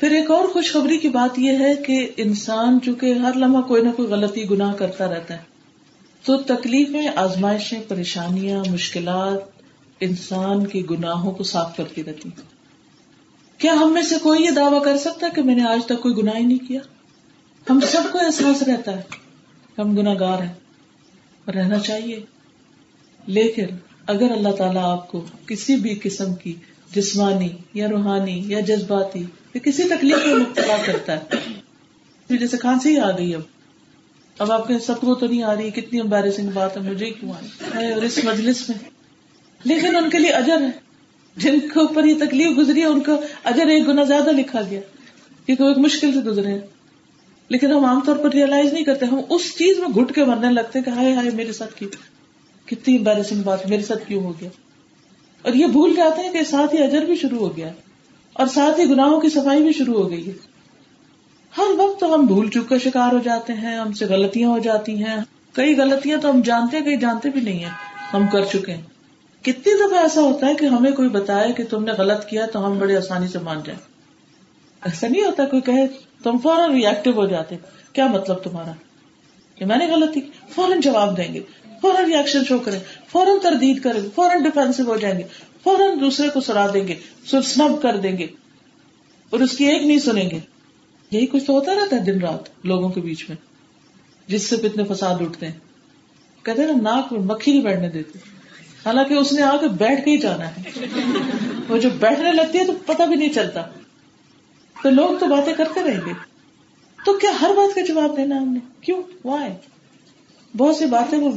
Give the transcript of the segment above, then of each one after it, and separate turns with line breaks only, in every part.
پھر ایک اور خوشخبری کی بات یہ ہے کہ انسان چونکہ ہر لمحہ کوئی نہ کوئی غلطی گناہ کرتا رہتا ہے تو تکلیفیں آزمائشیں پریشانیاں مشکلات انسان کے گناہوں کو صاف کرتی رہتی کیا ہم میں سے کوئی یہ دعویٰ کر سکتا ہے کہ میں نے آج تک کوئی گناہ ہی نہیں کیا ہم سب کو احساس رہتا ہے ہم گناہ گار ہیں اور رہنا چاہیے لیکن اگر اللہ تعالیٰ آپ کو کسی بھی قسم کی جسمانی یا روحانی یا جذباتی کہ کسی تکلیف میں مبتلا کرتا ہے جیسے ہی آ گئی اب اب آپ کے سب کو تو نہیں آ رہی کتنی امبیرسنگ بات ہے مجھے کیوں ہی اور اس مجلس میں لیکن ان کے لیے اجر ہے جن کے اوپر یہ تکلیف گزری ہے ان کو اجر ایک گنا زیادہ لکھا گیا کیونکہ وہ ایک مشکل سے گزرے ہیں لیکن ہم عام طور پر ریئلائز نہیں کرتے ہم اس چیز میں گھٹ کے مرنے لگتے کہ ہائے ہائے میرے ساتھ کیوں کتنی امبیرسنگ بات میرے ساتھ کیوں ہو گیا اور یہ بھول جاتے ہیں کہ ساتھ ہی اجر بھی شروع ہو گیا ہے اور ساتھ ہی گناہوں کی صفائی بھی شروع ہو گئی ہے ہر وقت تو تو ہم ہم بھول چک کا شکار ہو ہو جاتے ہیں ہیں سے غلطیاں غلطیاں جاتی کئی ہم جانتے کئی جانتے بھی نہیں ہیں ہم کر چکے ہیں کتنی دفعہ ایسا ہوتا ہے کہ کہ ہمیں کوئی تم نے غلط کیا تو ہم بڑے آسانی سے مان جائیں ایسا نہیں ہوتا کوئی کہے تم فوراً ریئیکٹو ہو جاتے کیا مطلب تمہارا کہ میں نے غلطی کی فوراً جواب دیں گے فوراً ریئیکشن شو کریں فوراً تردید کریں گے فوراً ڈیفینسو ہو جائیں گے فوراً دوسرے کو سنا دیں گے سنب کر دیں گے اور اس کی ایک نہیں سنیں گے یہی کچھ تو ہوتا رہتا ہے دن رات لوگوں کے بیچ میں جس سے اتنے فساد اٹھتے ہیں کہتے ہیں نا ناک میں نہیں بیٹھنے دیتے حالانکہ اس نے آ کے بیٹھ کے ہی جانا ہے وہ جو بیٹھنے لگتی ہے تو پتہ بھی نہیں چلتا تو لوگ تو باتیں کرتے رہیں گے تو کیا ہر بات کا جواب دینا ہم نے کیوں وائے بہت سی باتیں وہ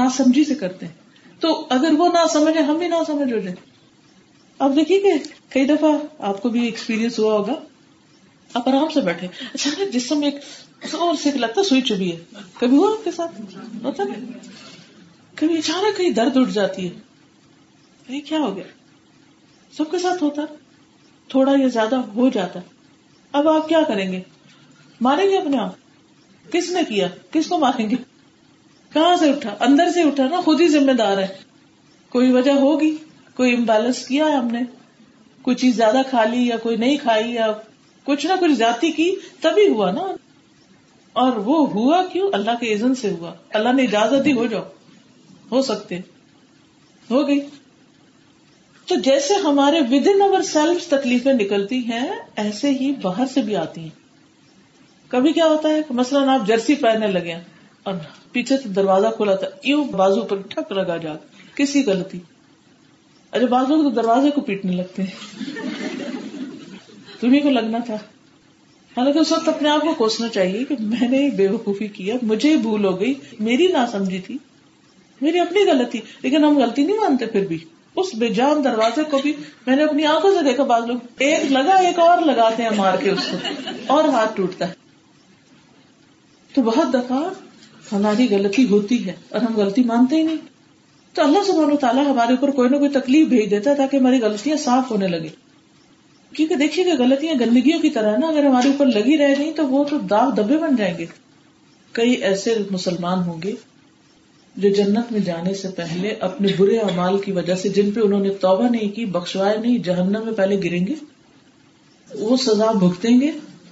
ناسمجھی سے کرتے ہیں تو اگر وہ نہ سمجھے ہم بھی نہ سمجھ ہو جائیں آپ دیکھیے کہ کئی دفعہ آپ کو بھی ایکسپیرینس ہوا ہوگا آپ آرام سے بیٹھے اچھا مطلب جسم ایک اور سے لگتا سوئی چبھی ہے کبھی ہوا آپ کے ساتھ ہوتا نہیں کبھی اچانک کہیں درد اٹھ جاتی ہے کیا ہو گیا سب کے ساتھ ہوتا تھوڑا یا زیادہ ہو جاتا اب آپ کیا کریں گے ماریں گے اپنے آپ کس نے کیا کس کو ماریں گے کہاں سے اٹھا اندر سے اٹھا نا خود ہی ذمہ دار ہے کوئی وجہ ہوگی کوئی امبیلنس کیا ہے ہم نے کوئی چیز زیادہ کھا لی یا کوئی نہیں کھائی یا کچھ نہ کچھ زیادتی کی تبھی ہوا نا اور وہ ہوا کیوں اللہ کے عزن سے ہوا اللہ نے اجازت دی ہو جاؤ ہو سکتے ہو گئی تو جیسے ہمارے ود ان اوور سیلف تکلیفیں نکلتی ہیں ایسے ہی باہر سے بھی آتی ہیں کبھی کیا ہوتا ہے مثلاً آپ جرسی پہننے لگے اور پیچھے سے دروازہ کھلا تھا یوں بازو پر ٹھک لگا جاتا کسی غلطی ارے بازو دروازے کو پیٹنے لگتے ہیں تمہیں کو لگنا تھا حالانکہ اس وقت اپنے آپ کو کوسنا چاہیے کہ میں نے بے وقوفی کیا مجھے بھول ہو گئی میری نہ سمجھی تھی میری اپنی غلطی لیکن ہم غلطی نہیں مانتے پھر بھی اس بے جان دروازے کو بھی میں نے اپنی آنکھوں سے دیکھا بازو ایک لگا ایک اور لگاتے ہیں مار کے اس کو اور ہاتھ ٹوٹتا ہے تو بہت دفعہ ہماری غلطی ہوتی ہے اور ہم غلطی مانتے ہی نہیں تو اللہ سبحانہ تعالیٰ ہمارے اوپر کوئی نہ کوئی تکلیف بھیج دیتا ہے تاکہ ہماری غلطیاں صاف ہونے لگے کیونکہ دیکھیے غلطیاں گندگیوں کی طرح نا اگر ہمارے اوپر لگی رہ گئی تو وہ تو داغ دبے بن جائیں گے کئی ایسے مسلمان ہوں گے جو جنت میں جانے سے پہلے اپنے برے اعمال کی وجہ سے جن پہ انہوں نے توبہ نہیں کی بخشوائے نہیں جہنم میں پہلے گریں گے وہ سزا بھگتیں گے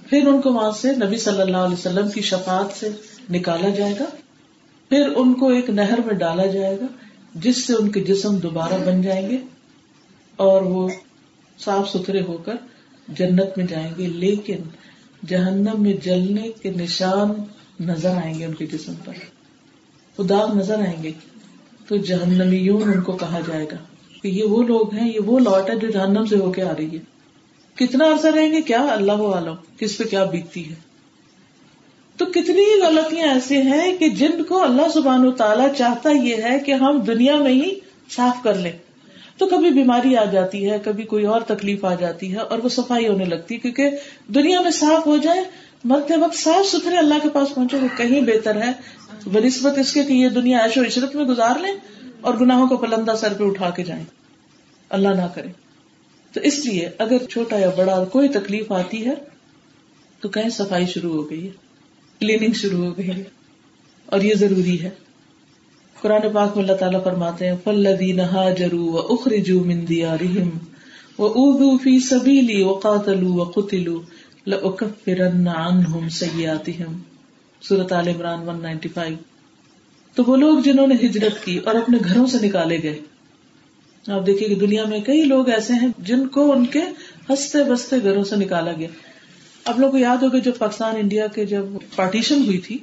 پھر ان کو وہاں سے نبی صلی اللہ علیہ وسلم کی شفاعت سے نکالا جائے گا پھر ان کو ایک نہر میں ڈالا جائے گا جس سے ان کے جسم دوبارہ بن جائیں گے اور وہ صاف ستھرے ہو کر جنت میں جائیں گے لیکن جہنم میں جلنے کے نشان نظر آئیں گے ان کے جسم پر داغ نظر آئیں گے تو جہنمیون ان کو کہا جائے گا کہ یہ وہ لوگ ہیں یہ وہ لوٹ ہے جو جہنم سے ہو کے آ رہی ہے کتنا عرصہ رہیں گے کیا اللہ عالم کس پہ کیا بیتتی ہے تو کتنی غلطیاں ایسے ہیں کہ جن کو اللہ سبحان و تعالیٰ چاہتا یہ ہے کہ ہم دنیا میں ہی صاف کر لیں تو کبھی بیماری آ جاتی ہے کبھی کوئی اور تکلیف آ جاتی ہے اور وہ صفائی ہونے لگتی ہے کیونکہ دنیا میں صاف ہو جائے مرتے وقت صاف ستھرے اللہ کے پاس پہنچے وہ کہیں بہتر ہے بہ نسبت اس کے کہ یہ دنیا عیش و عشرت میں گزار لیں اور گناہوں کو پلندہ سر پہ اٹھا کے جائیں اللہ نہ کرے تو اس لیے اگر چھوٹا یا بڑا کوئی تکلیف آتی ہے تو کہیں صفائی شروع ہو گئی ہے کلیننگ شروع ہو گئی اور یہ ضروری ہے قرآن پاک میں اللہ تعالیٰ فرماتے ہیں فل دینا جرو و اخرجو مندی ارحم و ادو فی سبیلی و قاتل و قطلو لن ہم سیاتی ہم سورت عمران ون تو وہ لوگ جنہوں نے ہجرت کی اور اپنے گھروں سے نکالے گئے آپ دیکھیے کہ دنیا میں کئی لوگ ایسے ہیں جن کو ان کے ہنستے بستے گھروں سے نکالا گیا آپ لوگ کو یاد ہوگا جب پاکستان انڈیا کے جب پارٹیشن ہوئی تھی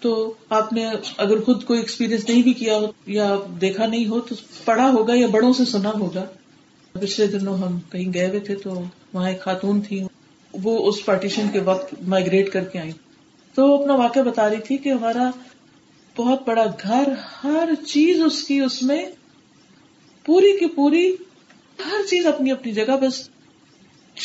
تو آپ نے اگر خود کوئی ایکسپیرینس نہیں بھی کیا یا دیکھا نہیں ہو تو پڑھا ہوگا یا بڑوں سے سنا ہوگا پچھلے دنوں ہم کہیں گئے ہوئے تھے تو وہاں ایک خاتون تھی وہ اس پارٹیشن کے وقت مائگریٹ کر کے آئی تو وہ اپنا واقعہ بتا رہی تھی کہ ہمارا بہت بڑا گھر ہر چیز اس کی اس میں پوری کی پوری ہر چیز اپنی اپنی جگہ بس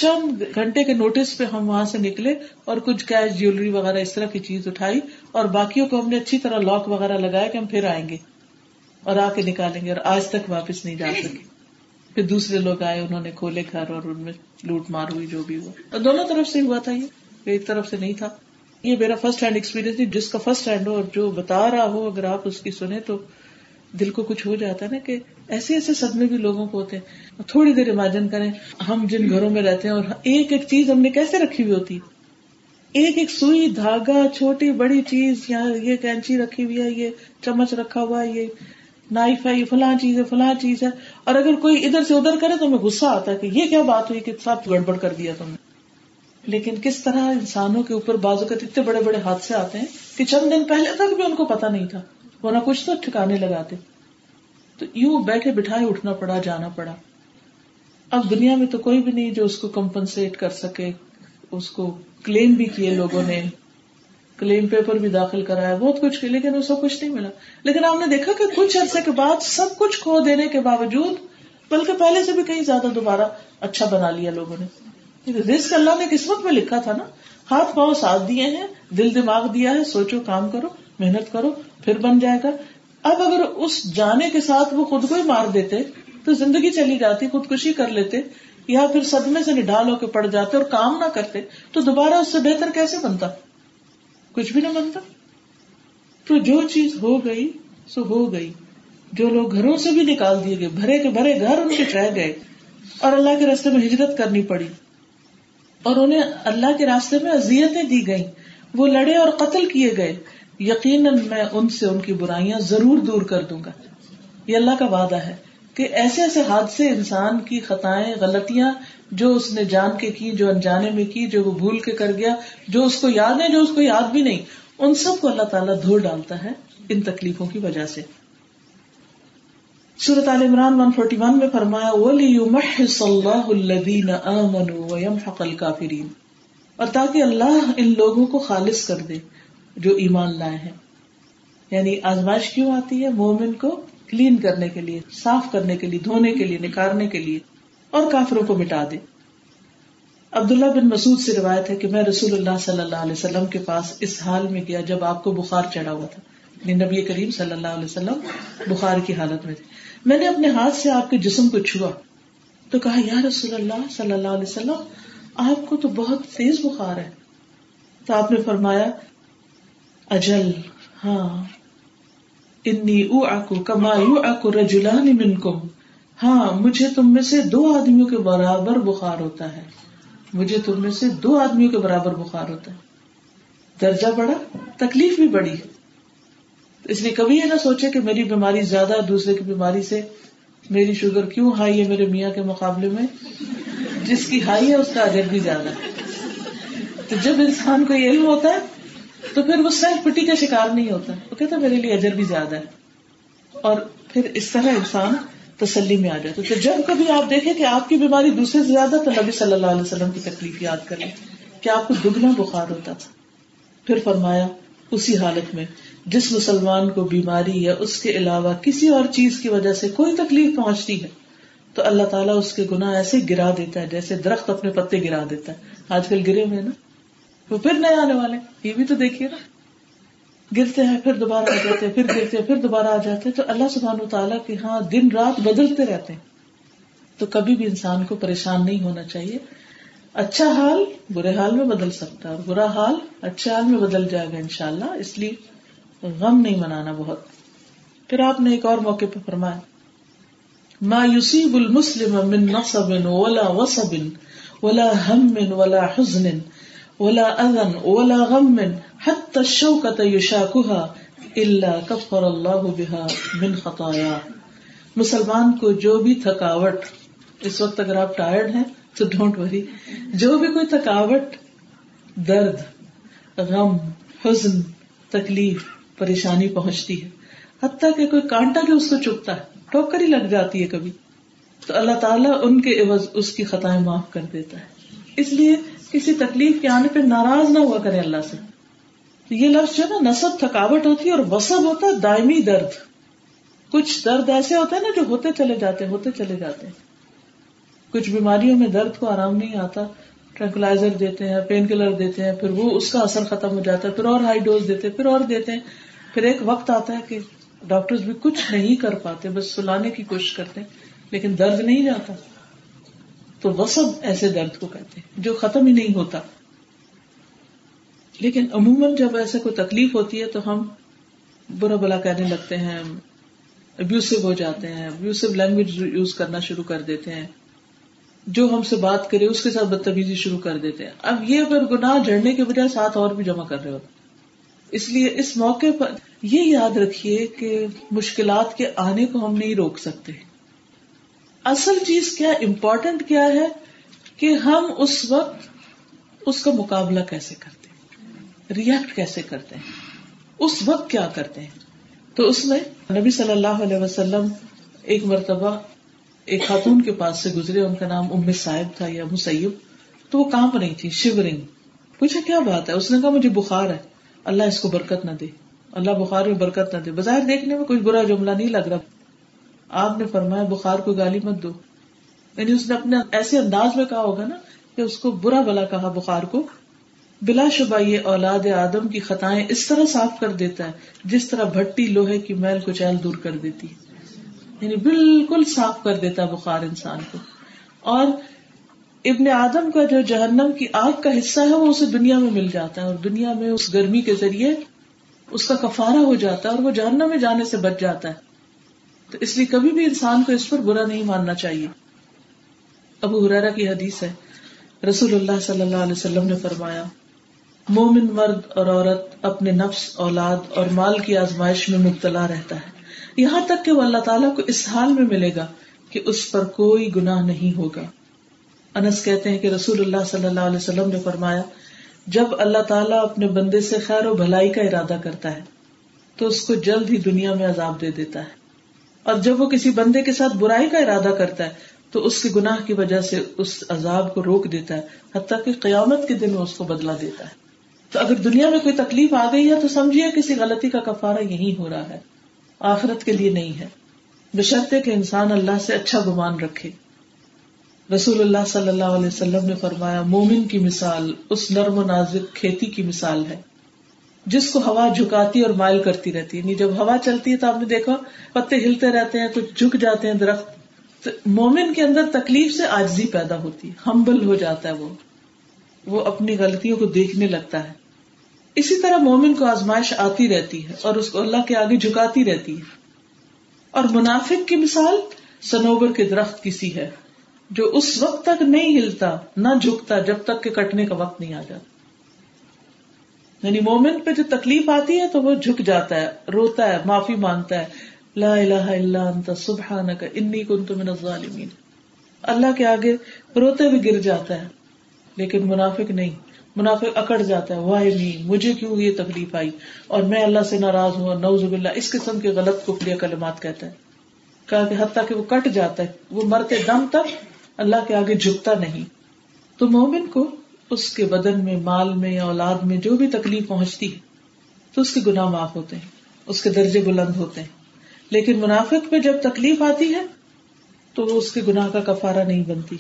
چند گھنٹے کے نوٹس پہ ہم وہاں سے نکلے اور کچھ کیش جیولری وغیرہ اس طرح کی چیز اٹھائی اور باقیوں کو ہم نے اچھی طرح لاک وغیرہ لگایا کہ ہم پھر آئیں گے اور آ کے نکالیں گے اور آج تک واپس نہیں جا سکے پھر دوسرے لوگ آئے انہوں نے کھولے گھر اور ان میں لوٹ مار ہوئی جو بھی ہوا اور دونوں طرف سے ہوا تھا یہ ایک طرف سے نہیں تھا یہ میرا فرسٹ ہینڈ ایکسپیرینس جس کا فرسٹ ہینڈ ہو اور جو بتا رہا ہو اگر آپ اس کی سنیں تو دل کو کچھ ہو جاتا ہے نا کہ ایسے ایسے سدمے بھی لوگوں کو ہوتے ہیں تھوڑی دیر امیجن کریں ہم جن گھروں میں رہتے ہیں اور ایک ایک چیز ہم نے کیسے رکھی ہوئی ہوتی ایک ایک سوئی دھاگا چھوٹی بڑی چیز یا رکھی ہوئی ہے یہ چمچ رکھا ہوا ہے یہ نائف ہے یہ فلاں چیز ہے فلاں چیز ہے اور اگر کوئی ادھر سے ادھر کرے تو ہمیں غصہ آتا ہے کہ یہ کیا بات ہوئی کہ سب گڑبڑ کر دیا تم نے لیکن کس طرح انسانوں کے اوپر بازو کے اتنے بڑے بڑے حادثے آتے ہیں کہ چند دن پہلے تک بھی ان کو پتا نہیں تھا نہ کچھ تو ٹھکانے لگاتے تو یو بیٹھے بٹھائے اٹھنا پڑا جانا پڑا اب دنیا میں تو کوئی بھی نہیں جو اس کو کمپنسیٹ کر سکے اس کو کلیم بھی کیے لوگوں نے کلیم پیپر بھی داخل کرایا بہت کچھ کیا لیکن اس کو کچھ نہیں ملا لیکن آپ نے دیکھا کہ کچھ عرصے کے بعد سب کچھ کھو دینے کے باوجود بلکہ پہلے سے بھی کہیں زیادہ دوبارہ اچھا بنا لیا لوگوں نے رسک اللہ نے قسمت میں لکھا تھا نا ہاتھ پاؤ ساتھ دیے ہیں دل دماغ دیا ہے سوچو کام کرو محنت کرو پھر بن جائے گا اب اگر اس جانے کے ساتھ وہ خود کو ہی مار دیتے تو زندگی چلی جاتی خودکشی کر لیتے یا پھر صدمے سے نڈال ہو کے پڑ جاتے اور کام نہ کرتے تو دوبارہ اس سے بہتر کیسے بنتا کچھ بھی نہ بنتا تو جو چیز ہو گئی سو ہو گئی جو لوگ گھروں سے بھی نکال دیے گئے بھرے بھرے کے گھر ان سے رہ گئے اور اللہ کے راستے میں ہجرت کرنی پڑی اور انہیں اللہ کے راستے میں اذیتیں دی گئی وہ لڑے اور قتل کیے گئے یقیناً میں ان سے ان کی برائیاں ضرور دور کر دوں گا یہ اللہ کا وعدہ ہے کہ ایسے ایسے حادثے انسان کی خطائیں غلطیاں جو اس نے جان کے کی جو انجانے میں کی جو وہ بھول کے کر گیا جو اس کو یاد ہے جو اس کو یاد بھی نہیں ان سب کو اللہ تعالیٰ دھو ڈالتا ہے ان تکلیفوں کی وجہ سے سورت عال عمران ون فورٹی ون میں فرمایا وَلِيُمَحِّصَ اللَّهُ اور تاکہ اللہ ان لوگوں کو خالص کر دے جو ایمان لائے ہیں یعنی آزمائش کیوں آتی ہے مومن کو کلین کرنے کے لیے صاف کرنے کے لیے دھونے کے لیے نکارنے کے لیے اور کافروں کو مٹا دے عبداللہ بن مسعود سے روایت ہے کہ میں رسول اللہ صلی اللہ علیہ وسلم کے پاس اس حال میں گیا جب آپ کو بخار چڑھا ہوا تھا یعنی نبی کریم صلی اللہ علیہ وسلم بخار کی حالت میں تھے میں نے اپنے ہاتھ سے آپ کے جسم کو چھوا تو کہا یا رسول اللہ صلی اللہ علیہ وسلم آپ کو تو بہت تیز بخار ہے تو آپ نے فرمایا اجل ہاں انی او آکو کما یو آکو رجولانی من کم ہاں مجھے تم میں سے دو آدمیوں کے برابر بخار ہوتا ہے مجھے تم میں سے دو آدمیوں کے برابر بخار ہوتا ہے درجہ بڑا تکلیف بھی بڑی اس لیے کبھی یہ نہ سوچے کہ میری بیماری زیادہ دوسرے کی بیماری سے میری شوگر کیوں ہائی ہے میرے میاں کے مقابلے میں جس کی ہائی ہے اس کا اجر بھی زیادہ ہے تو جب انسان کو یہ ہوتا ہے تو پھر وہ سیلف پٹی کا شکار نہیں ہوتا وہ کہتا میرے لیے اجر بھی زیادہ ہے اور پھر اس طرح انسان تسلی میں آ جاتا تو جب کبھی آپ دیکھیں کہ آپ کی بیماری دوسرے سے زیادہ تو نبی صلی اللہ علیہ وسلم کی تکلیف یاد کر لیں کہ آپ کو دگنا بخار ہوتا تھا پھر فرمایا اسی حالت میں جس مسلمان کو بیماری یا اس کے علاوہ کسی اور چیز کی وجہ سے کوئی تکلیف پہنچتی ہے تو اللہ تعالیٰ اس کے گناہ ایسے گرا دیتا ہے جیسے درخت اپنے پتے گرا دیتا ہے آج کل گرے ہوئے نا وہ پھر نئے آنے والے یہ بھی تو دیکھیے نا گرتے ہیں پھر دوبارہ آ جاتے پھر پھر گرتے دوبارہ آ جاتے تو اللہ سبحان و تعالیٰ کے ہاں دن رات بدلتے رہتے ہیں تو کبھی بھی انسان کو پریشان نہیں ہونا چاہیے اچھا حال برے حال میں بدل سکتا ہے اور برا حال اچھے حال میں بدل جائے گا ان شاء اللہ اس لیے غم نہیں منانا بہت پھر آپ نے ایک اور موقع پہ فرمایا ما ولا هم ولا حزن اذن غم بها من خطايا مسلمان کو جو بھی تھکاوٹ اس وقت اگر آپ ٹائرڈ ہیں تو ڈونٹ وری جو بھی کوئی تھکاوٹ درد غم حزن تکلیف پریشانی پہنچتی ہے حتیٰ کہ کوئی کانٹا جو اس کو چپتا ہے ٹوکر ہی لگ جاتی ہے کبھی تو اللہ تعالیٰ ان کے عوض اس کی خطائیں معاف کر دیتا ہے اس لیے کسی تکلیف کے آنے پہ ناراض نہ ہوا کرے اللہ سے یہ لفظ جو ہے نا نصب تھکاوٹ ہوتی ہے اور وسب ہوتا ہے دائمی درد کچھ درد ایسے ہوتے ہیں نا جو ہوتے چلے جاتے ہوتے چلے جاتے ہیں کچھ بیماریوں میں درد کو آرام نہیں آتا ٹرنکلائزر دیتے ہیں پین کلر دیتے ہیں پھر وہ اس کا اثر ختم ہو جاتا ہے پھر اور ہائی ڈوز دیتے پھر اور دیتے ہیں پھر ایک وقت آتا ہے کہ ڈاکٹر بھی کچھ نہیں کر پاتے بس سلانے کی کوشش کرتے ہیں لیکن درد نہیں جاتا تو سب ایسے درد کو کہتے ہیں جو ختم ہی نہیں ہوتا لیکن عموماً جب ایسے کوئی تکلیف ہوتی ہے تو ہم برا بلا کہنے لگتے ہیں ابیوسو ہو جاتے ہیں ابیوسو لینگویج یوز کرنا شروع کر دیتے ہیں جو ہم سے بات کرے اس کے ساتھ بدتمیزی شروع کر دیتے ہیں اب یہ گنا جڑنے کے بجائے ساتھ اور بھی جمع کر رہے ہو اس لیے اس موقع پر یہ یاد رکھیے کہ مشکلات کے آنے کو ہم نہیں روک سکتے اصل چیز کیا امپورٹینٹ کیا ہے کہ ہم اس وقت اس کا مقابلہ کیسے کرتے ریئیکٹ کیسے کرتے ہیں اس وقت کیا کرتے ہیں تو اس میں نبی صلی اللہ علیہ وسلم ایک مرتبہ ایک خاتون کے پاس سے گزرے ان کا نام ام صاحب تھا یا مسیب تو وہ کام رہی تھی شیورنگ پوچھا کیا بات ہے اس نے کہا مجھے بخار ہے اللہ اس کو برکت نہ دے اللہ بخار میں برکت نہ دے بظاہر دیکھنے میں کوئی برا جملہ نہیں لگ رہا آپ نے فرمایا بخار کو گالی مت دو یعنی اس نے اپنے ایسے انداز میں کہا ہوگا نا کہ اس کو برا بلا کہا بخار کو بلا شبہ یہ اولاد آدم کی خطائیں اس طرح صاف کر دیتا ہے جس طرح بھٹی لوہے کی میل دور کر دیتی یعنی بالکل صاف کر دیتا بخار انسان کو اور ابن آدم کا جو جہنم کی آگ کا حصہ ہے وہ اسے دنیا میں مل جاتا ہے اور دنیا میں اس گرمی کے ذریعے اس کا کفارہ ہو جاتا ہے اور وہ جہنم میں جانے سے بچ جاتا ہے تو اس لیے کبھی بھی انسان کو اس پر برا نہیں ماننا چاہیے ابو حرارا کی حدیث ہے رسول اللہ صلی اللہ علیہ وسلم نے فرمایا مومن مرد اور عورت اپنے نفس اولاد اور مال کی آزمائش میں مبتلا رہتا ہے یہاں تک کہ وہ اللہ تعالیٰ کو اس حال میں ملے گا کہ اس پر کوئی گناہ نہیں ہوگا انس کہتے ہیں کہ رسول اللہ صلی اللہ علیہ وسلم نے فرمایا جب اللہ تعالیٰ اپنے بندے سے خیر و بھلائی کا ارادہ کرتا ہے تو اس کو جلد ہی دنیا میں عذاب دے دیتا ہے اور جب وہ کسی بندے کے ساتھ برائی کا ارادہ کرتا ہے تو اس کے گناہ کی وجہ سے اس عذاب کو روک دیتا ہے حتیٰ کہ قیامت کے دن اس کو بدلا دیتا ہے تو اگر دنیا میں کوئی تکلیف آ گئی ہے تو سمجھیے کسی غلطی کا کفارہ یہی ہو رہا ہے آخرت کے لیے نہیں ہے بشرطے کہ انسان اللہ سے اچھا گمان رکھے رسول اللہ صلی اللہ علیہ وسلم نے فرمایا مومن کی مثال اس نرم و نازک کھیتی کی مثال ہے جس کو ہوا جھکاتی اور مائل کرتی رہتی ہے یعنی جب ہوا چلتی ہے تو آپ نے دیکھا پتے ہلتے رہتے ہیں کچھ جھک جاتے ہیں درخت تو مومن کے اندر تکلیف سے آجزی پیدا ہوتی ہمبل ہو جاتا ہے وہ وہ اپنی غلطیوں کو دیکھنے لگتا ہے اسی طرح مومن کو آزمائش آتی رہتی ہے اور اس کو اللہ کے آگے جھکاتی رہتی ہے اور منافق کی مثال سنوبر کے درخت کسی ہے جو اس وقت تک نہیں ہلتا نہ جھکتا جب تک کہ کٹنے کا وقت نہیں آ جاتا یعنی مومن پہ جو تکلیف آتی ہے تو وہ جھک جاتا ہے روتا ہے معافی مانگتا ہے لا الہ الا انت سبحانک انی کنت من الظالمین اللہ کے آگے روتے بھی گر جاتا ہے لیکن منافق نہیں منافق اکڑ جاتا ہے واہ می جی، مجھے کیوں یہ تکلیف آئی اور میں اللہ سے ناراض ہوں نوز باللہ اس قسم کے غلط کفریہ کلمات کہتا ہے کہا کہ حتیٰ کہ وہ کٹ جاتا ہے وہ مرتے دم تک اللہ کے آگے جھکتا نہیں تو مومن کو اس کے بدن میں مال میں یا اولاد میں جو بھی تکلیف پہنچتی تو اس کے گناہ معاف ہوتے ہیں اس کے درجے بلند ہوتے ہیں لیکن منافق میں جب تکلیف آتی ہے تو وہ اس کے گناہ کا کفارا نہیں بنتی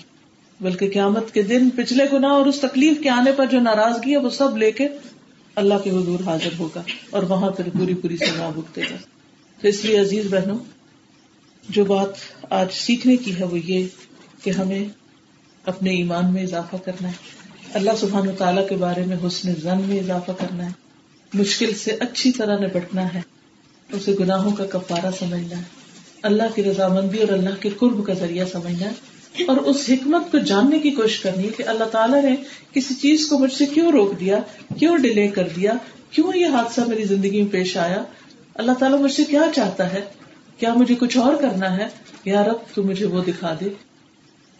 بلکہ قیامت کے دن پچھلے گنا اور اس تکلیف کے آنے پر جو ناراضگی ہے وہ سب لے کے اللہ کے حضور حاضر ہوگا اور وہاں پھر پوری پوری سزا بھگتے گا تو اس لیے عزیز بہنوں جو بات آج سیکھنے کی ہے وہ یہ کہ ہمیں اپنے ایمان میں اضافہ کرنا ہے اللہ سبحان و تعالیٰ کے بارے میں حسن زن میں اضافہ کرنا ہے مشکل سے اچھی طرح نپٹنا ہے ہے اسے گناہوں کا کفارہ سمجھنا اللہ کی رضامندی اور اللہ کے قرب کا ذریعہ سمجھنا ہے اور اس حکمت کو جاننے کی کوشش کرنی ہے کہ اللہ تعالیٰ نے کسی چیز کو مجھ سے کیوں روک دیا کیوں ڈیلے کر دیا کیوں یہ حادثہ میری زندگی میں پیش آیا اللہ تعالیٰ مجھ سے کیا چاہتا ہے کیا مجھے کچھ اور کرنا ہے رب تو مجھے وہ دکھا دے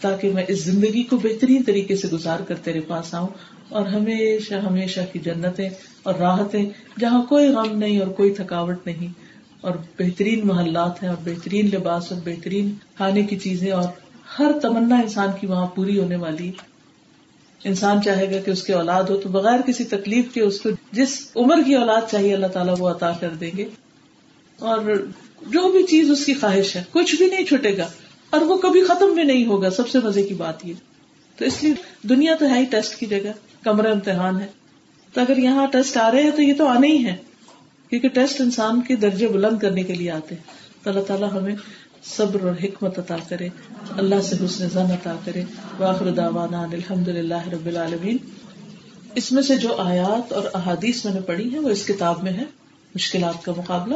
تاکہ میں اس زندگی کو بہترین طریقے سے گزار کر تیرے پاس آؤں اور ہمیشہ ہمیشہ کی جنتیں اور راحتیں جہاں کوئی غم نہیں اور کوئی تھکاوٹ نہیں اور بہترین محلات ہیں اور بہترین لباس اور بہترین کھانے کی چیزیں اور ہر تمنا انسان کی وہاں پوری ہونے والی انسان چاہے گا کہ اس کی اولاد ہو تو بغیر کسی تکلیف کے اس کو جس عمر کی اولاد چاہیے اللہ تعالیٰ وہ عطا کر دیں گے اور جو بھی چیز اس کی خواہش ہے کچھ بھی نہیں چھٹے گا اور وہ کبھی ختم بھی نہیں ہوگا سب سے مزے کی بات یہ تو اس لیے دنیا تو ہے ہی ٹیسٹ کی جگہ کمرہ امتحان ہے تو اگر یہاں ٹیسٹ آ رہے ہیں تو یہ تو آنے ہی ہے کیونکہ ٹیسٹ انسان کے درجے بلند کرنے کے لیے آتے ہیں تو اللہ تعالیٰ ہمیں صبر اور حکمت عطا کرے اللہ سے حسن زن عطا کرے واخر دعوانا الحمد للہ رب العالمین اس میں سے جو آیات اور احادیث میں نے پڑھی ہیں وہ اس کتاب میں ہے مشکلات کا مقابلہ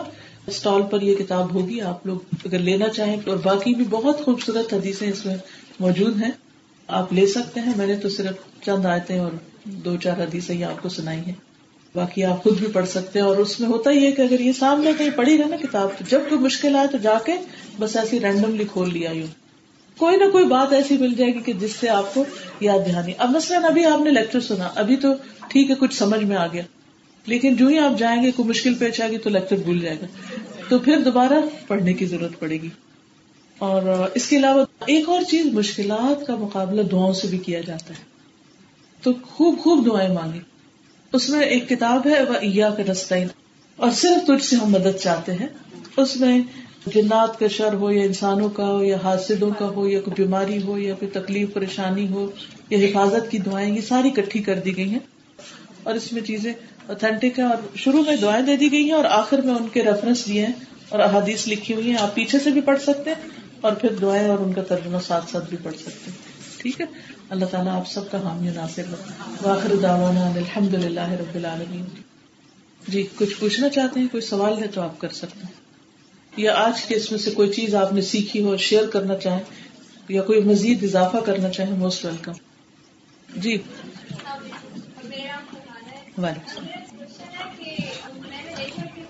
اسٹال پر یہ کتاب ہوگی آپ لوگ اگر لینا چاہیں اور باقی بھی بہت خوبصورت حدیث موجود ہیں آپ لے سکتے ہیں میں نے تو صرف چند آئے اور دو چار حدیث ہیں باقی آپ خود بھی پڑھ سکتے ہیں اور اس میں ہوتا ہی ہے کہ اگر یہ سامنے کہیں پڑھی گا نا کتاب تو جب کوئی مشکل آئے تو جا کے بس ایسی رینڈملی کھول لیا یوں کوئی نہ کوئی بات ایسی مل جائے گی کہ جس سے آپ کو یاد دہانی اب مثلاً ابھی آپ نے لیکچر سنا ابھی تو ٹھیک ہے کچھ سمجھ میں آ گیا لیکن جو ہی آپ جائیں گے کوئی مشکل پیش آئے گی تو لیکچر بھول جائے گا تو پھر دوبارہ پڑھنے کی ضرورت پڑے گی اور اس کے علاوہ ایک اور چیز مشکلات کا مقابلہ دعاؤں سے بھی کیا جاتا ہے تو خوب خوب دعائیں مانگی اس میں ایک کتاب ہے وہ کا اور صرف تجھ سے ہم مدد چاہتے ہیں اس میں جنات کا شر ہو یا انسانوں کا ہو یا حادثوں کا ہو یا کوئی بیماری ہو یا کوئی تکلیف پریشانی ہو یا حفاظت کی دعائیں یہ ساری اکٹھی کر دی گئی ہیں اور اس میں چیزیں اوتھینٹک ہے اور شروع میں دعائیں دے دی گئی ہیں اور آخر میں ان کے ریفرنس دیے ہیں اور احادیث لکھی ہوئی ہیں آپ پیچھے سے بھی پڑھ سکتے ہیں اور پھر دعائیں اور ان کا ترجمہ ساتھ ساتھ بھی پڑھ سکتے ہیں ٹھیک ہے اللہ تعالیٰ آپ سب کا حامی ناصر واخر دعوانا الحمد للہ رب العالمین جی کچھ پوچھنا چاہتے ہیں کوئی سوال ہے تو آپ کر سکتے ہیں یا آج کے اس میں سے کوئی چیز آپ نے سیکھی ہو شیئر کرنا چاہیں یا کوئی مزید اضافہ کرنا چاہیں موسٹ ویلکم جی وعلیکم السلام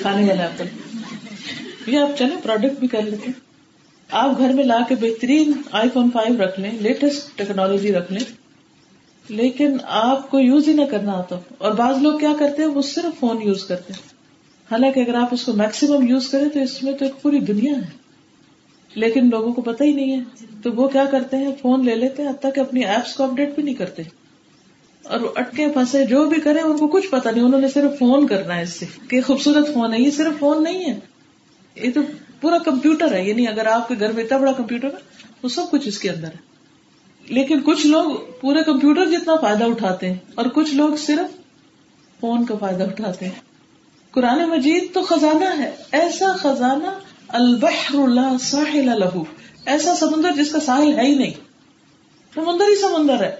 کھانے والے ایپل یہ آپ چلے پروڈکٹ بھی کر لیتے آپ گھر میں لا کے بہترین آئی فون فائیو رکھ لیں لیٹسٹ ٹیکنالوجی رکھ لیں لیکن آپ کو یوز ہی نہ کرنا آتا اور بعض لوگ کیا کرتے ہیں وہ صرف فون یوز کرتے ہیں حالانکہ اگر آپ اس کو میکسیمم یوز کریں تو اس میں تو ایک پوری دنیا ہے لیکن لوگوں کو پتہ ہی نہیں ہے تو وہ کیا کرتے ہیں فون لے لیتے ہیں حتیٰ کہ اپنی ایپس کو اپڈیٹ بھی نہیں کرتے اور اٹکے پھنسے جو بھی کرے ان کو کچھ پتا نہیں انہوں نے صرف فون کرنا ہے اس سے کہ خوبصورت فون ہے یہ صرف فون نہیں ہے یہ تو پورا کمپیوٹر ہے یعنی اگر آپ کے گھر میں اتنا بڑا کمپیوٹر ہے وہ سب کچھ اس کے اندر ہے لیکن کچھ لوگ پورے کمپیوٹر جتنا فائدہ اٹھاتے ہیں اور کچھ لوگ صرف فون کا فائدہ اٹھاتے ہیں قرآن مجید تو خزانہ ہے ایسا خزانہ البحر اللہ ساحل لہو ایسا سمندر جس کا ساحل ہے ہی نہیں سمندر ہی سمندر ہے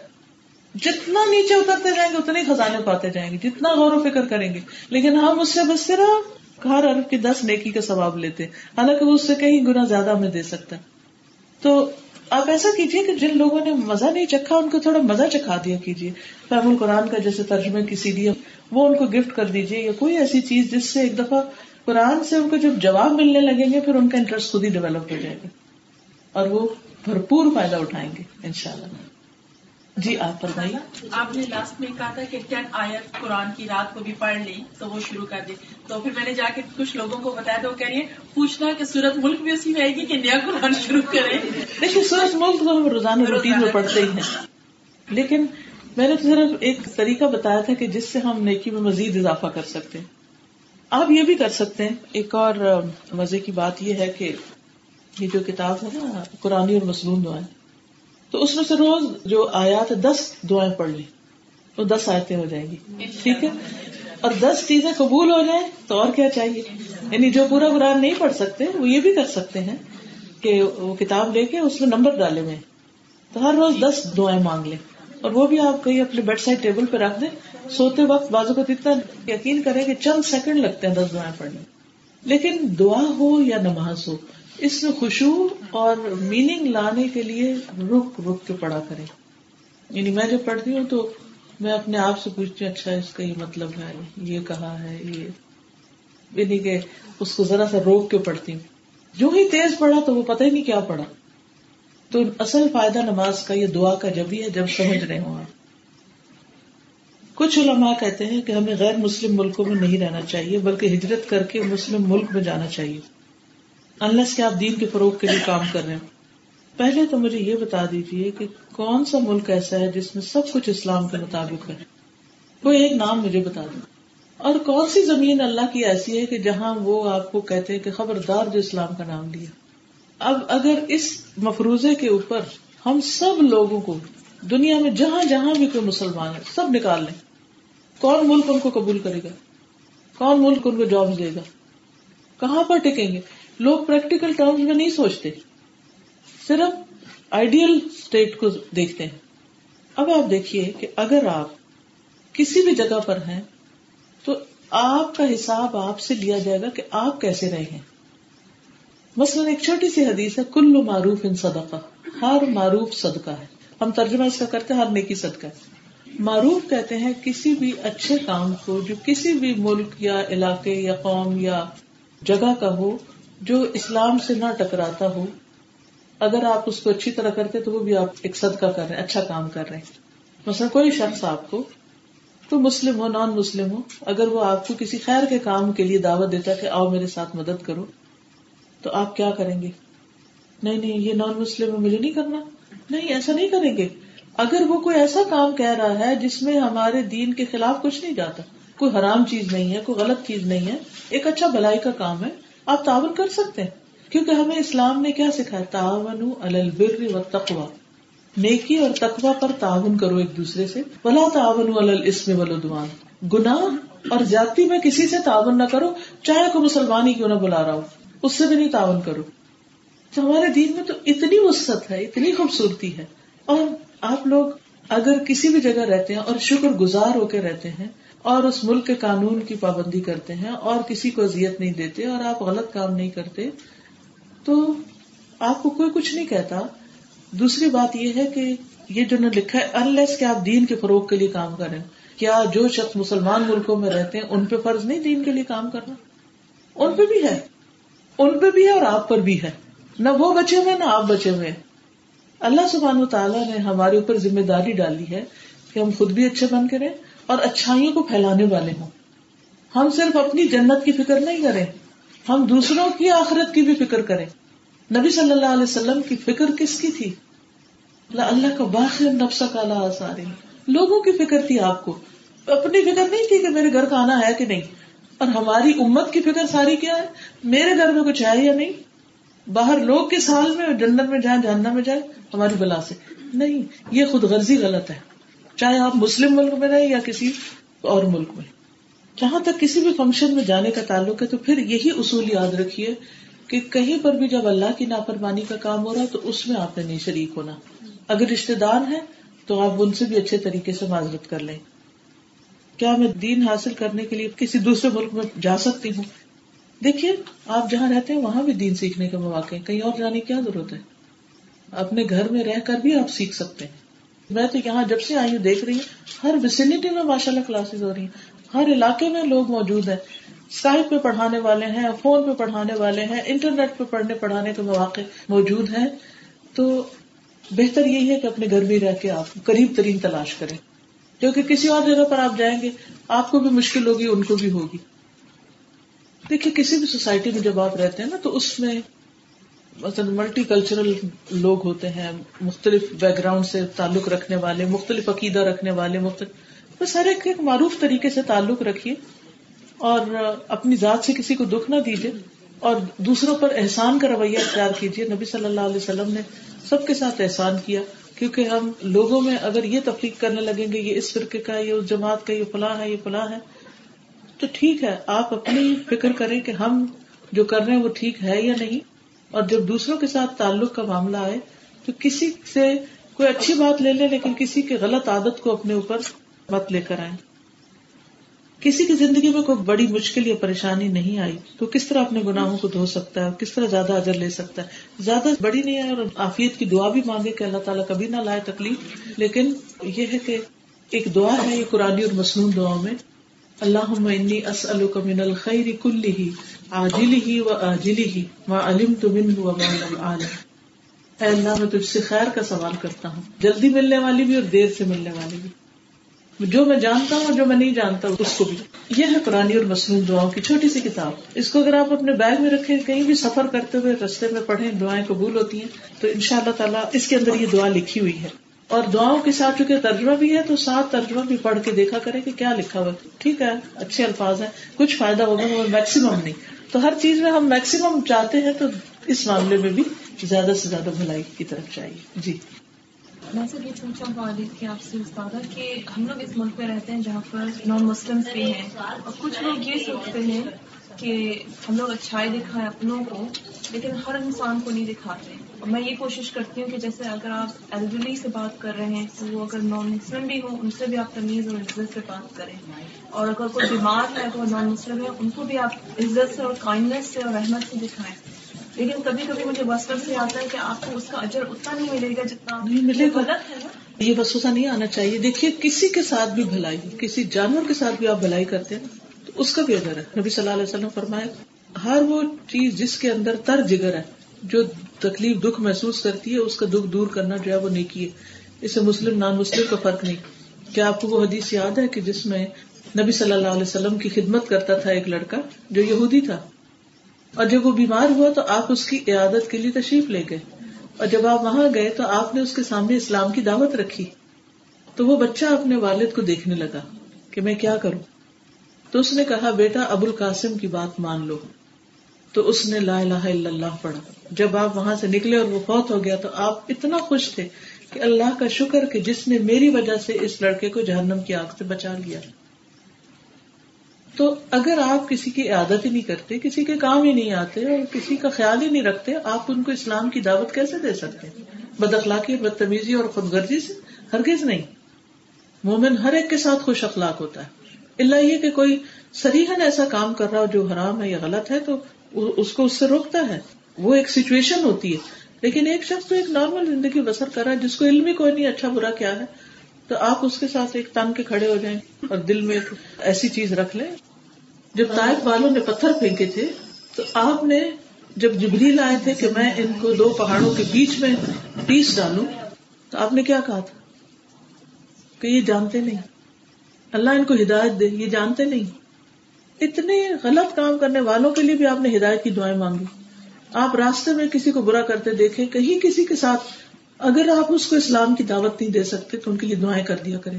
جتنا نیچے اترتے جائیں گے اتنے خزانے پاتے جائیں گے جتنا غور و فکر کریں گے لیکن ہم اس سے بس صرف ہر ارب کی دس نیکی کا ثواب لیتے حالانکہ وہ اس سے کہیں گنا زیادہ ہمیں دے سکتا تو آپ ایسا کیجیے کہ جن لوگوں نے مزہ نہیں چکھا ان کو تھوڑا مزہ چکھا دیا کیجیے فیم القرآن کا جیسے ترجمے کی سی ڈی وہ ان کو گفٹ کر دیجیے یا کوئی ایسی چیز جس سے ایک دفعہ قرآن سے ان کو جب جواب ملنے لگیں گے پھر ان کا انٹرسٹ خود ہی ڈیولپ ہو جائے گا اور وہ بھرپور فائدہ اٹھائیں گے ان شاء اللہ جی آپ بتائیے
آپ نے لاسٹ میں کہا تھا کہ قرآن کی رات کو بھی پڑھ لی تو وہ شروع کر دی تو پھر میں نے جا کے کچھ لوگوں کو بتایا تو وہ کہہ رہی ہے پوچھنا کہ سورت ملک بھی اسی میں آئے گی کہ نیا قرآن شروع
دیکھیے ملک تو ہم روزانہ روٹین میں پڑھتے ہی ہیں لیکن میں نے صرف ایک طریقہ بتایا تھا کہ جس سے ہم نیکی میں مزید اضافہ کر سکتے ہیں آپ یہ بھی کر سکتے ہیں ایک اور مزے کی بات یہ ہے کہ یہ جو کتاب ہے نا قرآن اور مصنون دعائیں تو اس میں سے روز جو آیا تھا دس دعائیں پڑھ لیں وہ دس آیتیں ہو جائیں گی ٹھیک ہے اور دس چیزیں قبول ہو جائیں تو اور کیا چاہیے یعنی جو پورا قرآن نہیں پڑھ سکتے وہ یہ بھی کر سکتے ہیں کہ وہ کتاب لے کے اس میں نمبر ڈالے ہوئے تو ہر روز دس دعائیں مانگ لیں اور وہ بھی آپ کہیں اپنے بیڈ سائڈ ٹیبل پہ رکھ دیں سوتے وقت بازو کو اتنا یقین کریں کہ چند سیکنڈ لگتے ہیں دس دعائیں پڑھنے لیکن دعا ہو یا نماز ہو اس خوشبو اور میننگ لانے کے لیے رک رک کے پڑھا کرے یعنی میں جب پڑھتی ہوں تو میں اپنے آپ سے پوچھتی ہوں اچھا اس کا یہ مطلب ہے یہ کہا ہے یہ یعنی کہ اس کو ذرا سا روک کے پڑھتی ہوں جو ہی تیز پڑھا تو وہ پتہ ہی نہیں کیا پڑھا تو اصل فائدہ نماز کا یہ دعا کا جب ہی ہے جب سمجھ رہے ہوں آپ کچھ علماء کہتے ہیں کہ ہمیں غیر مسلم ملکوں میں نہیں رہنا چاہیے بلکہ ہجرت کر کے مسلم ملک میں جانا چاہیے انلس کہ آپ دین کے فروغ کے لیے کام کر رہے ہیں پہلے تو مجھے یہ بتا دیجیے کہ کون سا ملک ایسا ہے جس میں سب کچھ اسلام کے مطابق ہے کوئی ایک نام مجھے بتا دیں اور کون سی زمین اللہ کی ایسی ہے کہ جہاں وہ آپ کو کہتے ہیں کہ خبردار جو اسلام کا نام لیا اب اگر اس مفروضے کے اوپر ہم سب لوگوں کو دنیا میں جہاں جہاں بھی کوئی مسلمان ہے سب نکال لیں کون ملک ان کو قبول کرے گا کون ملک ان کو جاب دے گا کہاں پر ٹکیں گے لوگ پریکٹیکل ٹرمز میں نہیں سوچتے صرف آئیڈیل اسٹیٹ کو دیکھتے ہیں اب آپ دیکھیے اگر آپ کسی بھی جگہ پر ہیں تو آپ کا حساب آپ سے لیا جائے گا کہ آپ کیسے رہے ہیں مثلاً ایک چھوٹی سی حدیث ہے کل معروف ان صدقہ ہر معروف صدقہ ہے ہم ترجمہ اس کا کرتے ہیں ہر نیکی صدقہ معروف کہتے ہیں کسی بھی اچھے کام کو جو کسی بھی ملک یا علاقے یا قوم یا جگہ کا ہو جو اسلام سے نہ ٹکراتا ہو اگر آپ اس کو اچھی طرح کرتے تو وہ بھی آپ ایک صدقہ کر رہے ہیں اچھا کام کر رہے ہیں مثلا کوئی شخص آپ کو تو مسلم ہو نان مسلم ہو اگر وہ آپ کو کسی خیر کے کام کے لیے دعوت دیتا ہے کہ آؤ میرے ساتھ مدد کرو تو آپ کیا کریں گے نہیں نہیں یہ نان مسلم ہے مجھے نہیں کرنا نہیں ایسا نہیں کریں گے اگر وہ کوئی ایسا کام کہہ رہا ہے جس میں ہمارے دین کے خلاف کچھ نہیں جاتا کوئی حرام چیز نہیں ہے کوئی غلط چیز نہیں ہے ایک اچھا بھلائی کا کام ہے آپ تعاون کر سکتے ہیں کیونکہ ہمیں اسلام نے کیا سکھایا تعاون البر و تقوا نیکی اور تقوا پر تعاون کرو ایک دوسرے سے بلا تعاون السم میں گناہ اور جاتی میں کسی سے تعاون نہ کرو چاہے کوئی مسلمان ہی کیوں نہ بلا رہا ہو اس سے بھی نہیں تعاون کرو تو ہمارے دین میں تو اتنی وسط ہے اتنی خوبصورتی ہے اور آپ لوگ اگر کسی بھی جگہ رہتے ہیں اور شکر گزار ہو کے رہتے ہیں اور اس ملک کے قانون کی پابندی کرتے ہیں اور کسی کو اذیت نہیں دیتے اور آپ غلط کام نہیں کرتے تو آپ کو کوئی کچھ نہیں کہتا دوسری بات یہ ہے کہ یہ جو نے لکھا ہے انلیس کہ کے آپ دین کے فروغ کے لیے کام کریں کیا جو شخص مسلمان ملکوں میں رہتے ہیں ان پہ فرض نہیں دین کے لیے کام کرنا ان پہ بھی ہے ان پہ بھی ہے اور آپ پر بھی ہے نہ وہ بچے ہوئے نہ آپ بچے ہوئے اللہ سبحان و تعالیٰ نے ہمارے اوپر ذمہ داری ڈالی ہے کہ ہم خود بھی اچھے بن کریں اور اچھائیوں کو پھیلانے والے ہوں ہم صرف اپنی جنت کی فکر نہیں کریں ہم دوسروں کی آخرت کی بھی فکر کریں نبی صلی اللہ علیہ وسلم کی فکر کس کی تھی اللہ اللہ کا باخر آسارے لوگوں کی فکر تھی آپ کو اپنی فکر نہیں تھی کہ میرے گھر کا آنا ہے کہ نہیں اور ہماری امت کی فکر ساری کیا ہے میرے گھر میں کچھ ہے یا نہیں باہر لوگ کے سال میں جنت میں جائیں جاننا میں جائیں ہماری بلا سے نہیں یہ خود غرضی غلط ہے چاہے آپ مسلم ملک میں رہیں یا کسی اور ملک میں جہاں تک کسی بھی فنکشن میں جانے کا تعلق ہے تو پھر یہی اصول یاد رکھیے کہ کہیں پر بھی جب اللہ کی ناپرمانی کا کام ہو رہا ہے تو اس میں آپ نے نہیں شریک ہونا اگر رشتے دار ہیں تو آپ ان سے بھی اچھے طریقے سے معذرت کر لیں کیا میں دین حاصل کرنے کے لیے کسی دوسرے ملک میں جا سکتی ہوں دیکھیے آپ جہاں رہتے ہیں وہاں بھی دین سیکھنے کے مواقع کہیں اور جانے کی کیا ضرورت ہے اپنے گھر میں رہ کر بھی آپ سیکھ سکتے ہیں میں تو یہاں جب سے آئی ہوں دیکھ رہی ہوں ہر میں ماشاء اللہ کلاسز ہو رہی ہیں ہر علاقے میں لوگ موجود ہیں سائڈ پہ پڑھانے والے ہیں فون پہ پڑھانے والے ہیں انٹرنیٹ پہ پڑھنے پڑھانے کے مواقع موجود ہیں تو بہتر یہی ہے کہ اپنے گھر میں رہ کے آپ قریب ترین تلاش کریں کیونکہ کسی اور جگہ پر آپ جائیں گے آپ کو بھی مشکل ہوگی ان کو بھی ہوگی دیکھیے کسی بھی سوسائٹی میں جب آپ رہتے ہیں نا تو اس میں مثلاً ملٹی کلچرل لوگ ہوتے ہیں مختلف بیک گراؤنڈ سے تعلق رکھنے والے مختلف عقیدہ رکھنے والے مختلف بس ایک معروف طریقے سے تعلق رکھیے اور اپنی ذات سے کسی کو دکھ نہ دیجیے اور دوسروں پر احسان کا رویہ اختیار کیجیے نبی صلی اللہ علیہ وسلم نے سب کے ساتھ احسان کیا کیونکہ ہم لوگوں میں اگر یہ تفریق کرنے لگیں گے یہ اس فرقے کا یہ اس جماعت کا یہ فلاں ہے یہ فلاں ہے تو ٹھیک ہے آپ اپنی فکر کریں کہ ہم جو کر رہے ہیں وہ ٹھیک ہے یا نہیں اور جب دوسروں کے ساتھ تعلق کا معاملہ آئے تو کسی سے کوئی اچھی بات لے لے لیکن کسی کے غلط عادت کو اپنے اوپر مت لے کر آئے کسی کی زندگی میں کوئی بڑی مشکل یا پریشانی نہیں آئی تو کس طرح اپنے گناہوں کو دھو سکتا ہے کس طرح زیادہ ادر لے سکتا ہے زیادہ بڑی نہیں ہے اور آفیت کی دعا بھی مانگے کہ اللہ تعالیٰ کبھی نہ لائے تکلیف لیکن یہ ہے کہ ایک دعا ہے یہ قرآن اور مصنوع دعا میں اللہ کل ہی آجلی اللہ میں کا سوال کرتا ہوں جلدی ملنے والی بھی اور دیر سے ملنے والی بھی جو میں جانتا ہوں جو میں نہیں جانتا ہوں اس کو بھی یہ ہے قرآن اور مصنوع دعاؤں کی چھوٹی سی کتاب اس کو اگر آپ اپنے بیگ میں رکھے کہیں بھی سفر کرتے ہوئے رستے میں پڑھے دعائیں قبول ہوتی ہیں تو ان شاء اللہ تعالیٰ اس کے اندر یہ دعا لکھی ہوئی ہے اور دعاؤں کے ساتھ چونکہ ترجمہ بھی ہے تو ساتھ ترجمہ بھی پڑھ کے دیکھا کرے کہ کیا لکھا ہوا ٹھیک ہے اچھے الفاظ ہیں کچھ فائدہ وہ میکسیمم نہیں تو ہر چیز میں ہم میکسیمم چاہتے ہیں تو اس معاملے میں بھی زیادہ سے زیادہ بھلائی کی طرف چاہیے جی
میں سب یہ والد کی آپ سے استاد کہ ہم لوگ اس ملک میں رہتے ہیں جہاں پر نان مسلم بھی ہیں اور کچھ لوگ یہ سوچتے ہیں کہ ہم لوگ اچھائی دکھائیں اپنوں کو لیکن ہر انسان کو نہیں دکھاتے میں یہ کوشش کرتی ہوں کہ جیسے اگر آپ ایلڈرلی سے بات کر رہے ہیں تو وہ اگر نان مسلم بھی ہوں ان سے بھی آپ تمیز اور عزت سے بات کریں اور اگر کوئی بیمار ہے تو نان مسلم ہے ان کو بھی آپ عزت سے اور کائنڈنیس سے اور رحمت سے دکھائیں لیکن کبھی کبھی مجھے بس پر کہ آپ کو اس کا اجر اتنا نہیں ملے گا جتنا
نہیں ملے گا
غلط ہے نا
یہ بسوسا نہیں آنا چاہیے دیکھیے کسی کے ساتھ بھی بھلائی کسی جانور کے ساتھ بھی آپ بھلائی کرتے ہیں تو اس کا بھی اگر ہے نبی صلی اللہ علیہ وسلم فرمائے ہر وہ چیز جس کے اندر تر جگر ہے جو تکلیف دکھ محسوس کرتی ہے اس کا دکھ دور کرنا جو ہے وہ نیکی ہے اسے مسلم نان مسلم کا فرق نہیں کیا آپ کو وہ حدیث یاد ہے کہ جس میں نبی صلی اللہ علیہ وسلم کی خدمت کرتا تھا ایک لڑکا جو یہودی تھا اور جب وہ بیمار ہوا تو آپ اس کی عیادت کے لیے تشریف لے گئے اور جب آپ وہاں گئے تو آپ نے اس کے سامنے اسلام کی دعوت رکھی تو وہ بچہ اپنے والد کو دیکھنے لگا کہ میں کیا کروں تو اس نے کہا بیٹا ابو القاسم کی بات مان لو تو اس نے لا الہ الا اللہ پڑھا جب آپ وہاں سے نکلے اور وہ فوت ہو گیا تو آپ اتنا خوش تھے کہ اللہ کا شکر کہ جس نے میری وجہ سے اس لڑکے کو جہنم کی آگ سے بچا لیا تو اگر آپ کسی کی عادت ہی نہیں کرتے کسی کے کام ہی نہیں آتے اور کسی کا خیال ہی نہیں رکھتے آپ ان کو اسلام کی دعوت کیسے دے سکتے بد اخلاقی بدتمیزی اور خود غرضی سے ہرگز نہیں مومن ہر ایک کے ساتھ خوش اخلاق ہوتا ہے اللہ یہ کہ کوئی سریحن ایسا کام کر رہا ہو جو حرام ہے یا غلط ہے تو اس کو اس سے روکتا ہے وہ ایک سچویشن ہوتی ہے لیکن ایک شخص تو ایک نارمل زندگی بسر کرا جس کو علم ہی کوئی نہیں اچھا برا کیا ہے تو آپ اس کے ساتھ ایک تان کے کھڑے ہو جائیں اور دل میں ایسی چیز رکھ لیں جب تائک والوں نے پتھر پھینکے تھے تو آپ نے جب جبری لائے تھے کہ میں ان کو دو پہاڑوں کے بیچ میں پیس ڈالوں تو آپ نے کیا کہا تھا کہ یہ جانتے نہیں اللہ ان کو ہدایت دے یہ جانتے نہیں اتنے غلط کام کرنے والوں کے لیے بھی آپ نے ہدایت کی دعائیں مانگی آپ راستے میں کسی کو برا کرتے دیکھے کہیں کسی کے ساتھ اگر آپ اس کو اسلام کی دعوت نہیں دے سکتے تو ان کے لیے دعائیں کر دیا کرے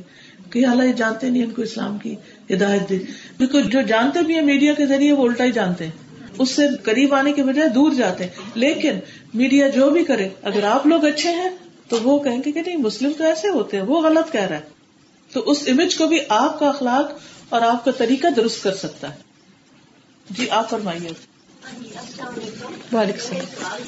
نہیں ان کو اسلام کی ہدایت دے جو جانتے بھی ہیں میڈیا کے ذریعے وہ الٹا ہی جانتے ہیں اس سے قریب آنے کے بجائے دور جاتے ہیں لیکن میڈیا جو بھی کرے اگر آپ لوگ اچھے ہیں تو وہ کہیں گے کہ نہیں مسلم تو ایسے ہوتے ہیں وہ غلط کہہ رہا ہے تو اس امیج کو بھی آپ کا اخلاق اور آپ کا طریقہ درست کر سکتا ہے جی آپ فرمائیے وعلیکم السلام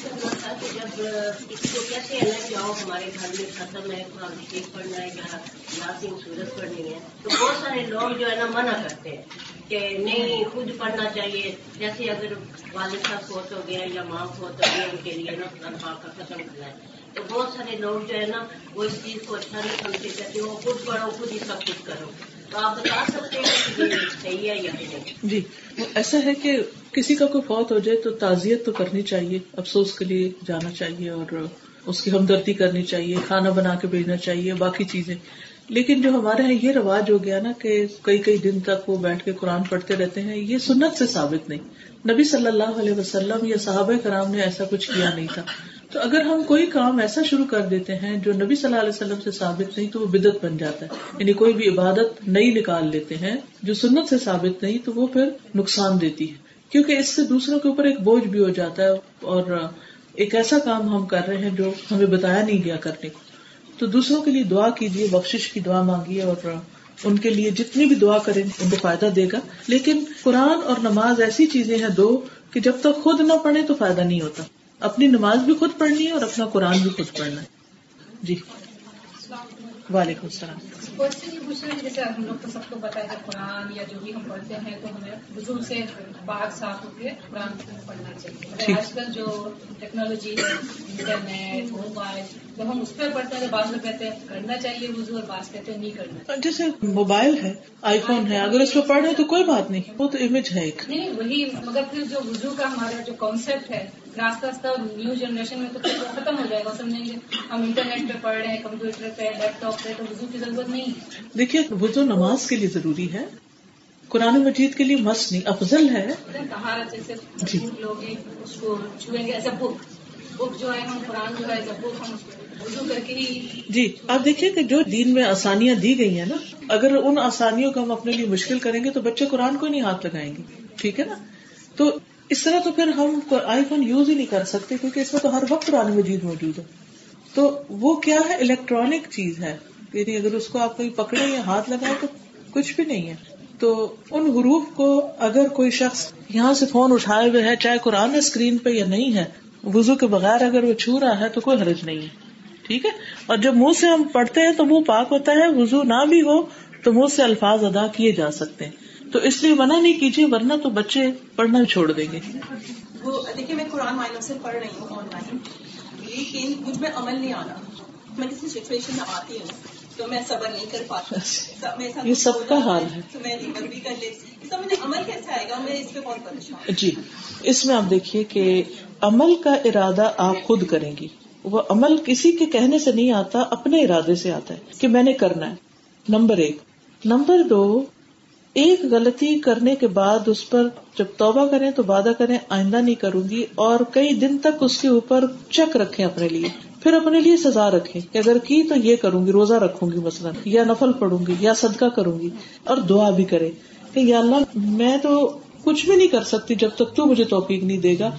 جب اس کو کیسے ہمارے گھر میں ختم ہے قرآن شریف پڑھنا ہے کیا ناسی پڑھنی ہے تو بہت سارے لوگ جو ہے نا منع کرتے ہیں کہ نہیں خود پڑھنا چاہیے جیسے اگر والد صاحب فوت ہو گیا یا ماں فوت ہو گیا ان کے لیے نا قرآن پاک کا ختم کرنا ہے تو بہت سارے لوگ جو ہے نا وہ اس چیز کو اچھا نہیں سمجھتے کہتے وہ خود پڑھو خود ہی سب کچھ کرو
جی ایسا ہے کہ کسی کا کوئی فوت ہو جائے تو تعزیت تو کرنی چاہیے افسوس کے لیے جانا چاہیے اور اس کی ہمدردی کرنی چاہیے کھانا بنا کے بھیجنا چاہیے باقی چیزیں لیکن جو ہمارے یہاں یہ رواج ہو گیا نا کہ کئی کئی دن تک وہ بیٹھ کے قرآن پڑھتے رہتے ہیں یہ سنت سے ثابت نہیں نبی صلی اللہ علیہ وسلم یا صحابہ کرام نے ایسا کچھ کیا نہیں تھا تو اگر ہم کوئی کام ایسا شروع کر دیتے ہیں جو نبی صلی اللہ علیہ وسلم سے ثابت نہیں تو وہ بدعت بن جاتا ہے یعنی کوئی بھی عبادت نئی نکال لیتے ہیں جو سنت سے ثابت نہیں تو وہ پھر نقصان دیتی ہے کیونکہ اس سے دوسروں کے اوپر ایک بوجھ بھی ہو جاتا ہے اور ایک ایسا کام ہم کر رہے ہیں جو ہمیں بتایا نہیں گیا کرنے کو تو دوسروں کے لیے دعا کیجیے بخش کی دعا مانگیے اور ان کے لیے جتنی بھی دعا کریں ان کو فائدہ دے گا لیکن قرآن اور نماز ایسی چیزیں ہیں دو کہ جب تک خود نہ پڑھے تو فائدہ نہیں ہوتا اپنی نماز بھی خود پڑھنی ہے اور اپنا قرآن بھی خود پڑھنا ہے جی وعلیکم السلام
کو جیسے ہم لوگ تو سب کو پتا ہے قرآن یا جو بھی ہم پڑھتے ہیں تو ہمیں رزو سے بات صاف ہوتی ہے قرآن پڑھنا چاہیے آج کل جو ٹیکنالوجی ہے انٹرنیٹ موبائل جب ہم اس پہ پڑھتے ہیں تو بعض لوگ کہتے ہیں کرنا چاہیے وزو اور بعض کہتے ہیں نہیں کرنا
جیسے موبائل ہے آئی فون ہے اگر اس پہ پڑھ رہے تو کوئی بات نہیں وہ تو امیج ہے ایک
نہیں وہی مگر پھر جو رزو کا ہمارا جو کانسیپٹ ہے نیو جنریشن میں تو ختم ہو جائے گا سمجھیں گے ہم انٹرنیٹ پہ پڑھ رہے ہیں کمپیوٹر پہ لیپ ٹاپ پہ تو کی ضرورت نہیں
دیکھیے وزو نماز کے لیے ضروری ہے قرآن مجید کے لیے مس نہیں افضل ہے جی
لوگ چھوئیں گے ایسا بک بک جو ہے ہم قرآن جو ہے بک ہم
جی آپ دیکھیے کہ جو دین میں آسانیاں دی گئی ہیں نا اگر ان آسانیوں کو ہم اپنے لیے مشکل کریں گے تو بچے قرآن کو نہیں ہاتھ لگائیں گے ٹھیک ہے نا تو اس طرح تو پھر ہم آئی فون یوز ہی نہیں کر سکتے کیوں کہ اس میں تو ہر وقت پرانی مجید موجود ہے تو وہ کیا ہے الیکٹرانک چیز ہے یعنی اگر اس کو آپ کوئی پکڑے یا ہاتھ لگائے تو کچھ بھی نہیں ہے تو ان حروف کو اگر کوئی شخص یہاں سے فون اٹھائے ہوئے ہے چاہے قرآن اسکرین پہ یا نہیں ہے وزو کے بغیر اگر وہ چھو رہا ہے تو کوئی حرج نہیں ہے ٹھیک ہے اور جب منہ سے ہم پڑھتے ہیں تو منہ پاک ہوتا ہے وزو نہ بھی ہو تو منہ سے الفاظ ادا کیے جا سکتے ہیں تو اس لیے منع نہیں کیجیے ورنہ تو بچے پڑھنا چھوڑ دیں گے
وہ دیکھیے میں قرآن معلوم سے پڑھ رہی ہوں آن لائن لیکن مجھ میں عمل نہیں آنا میں کسی سچویشن میں آتی ہوں تو میں صبر نہیں کر پاتا
یہ سب کا حال ہے
تو میں بھی کر لیتی سب مجھے عمل کیسے آئے گا میں اس پہ بہت پریشان
جی اس میں آپ دیکھیے کہ عمل کا ارادہ آپ خود کریں گی وہ عمل کسی کے کہنے سے نہیں آتا اپنے ارادے سے آتا ہے کہ میں نے کرنا ہے نمبر ایک نمبر دو ایک غلطی کرنے کے بعد اس پر جب توبہ کریں تو وعدہ کریں آئندہ نہیں کروں گی اور کئی دن تک اس کے اوپر چیک رکھیں اپنے لیے پھر اپنے لیے سزا رکھے اگر کی تو یہ کروں گی روزہ رکھوں گی مثلاً یا نفل پڑوں گی یا صدقہ کروں گی اور دعا بھی کرے کہ یا اللہ میں تو کچھ بھی نہیں کر سکتی جب تک تو مجھے توفیق نہیں دے گا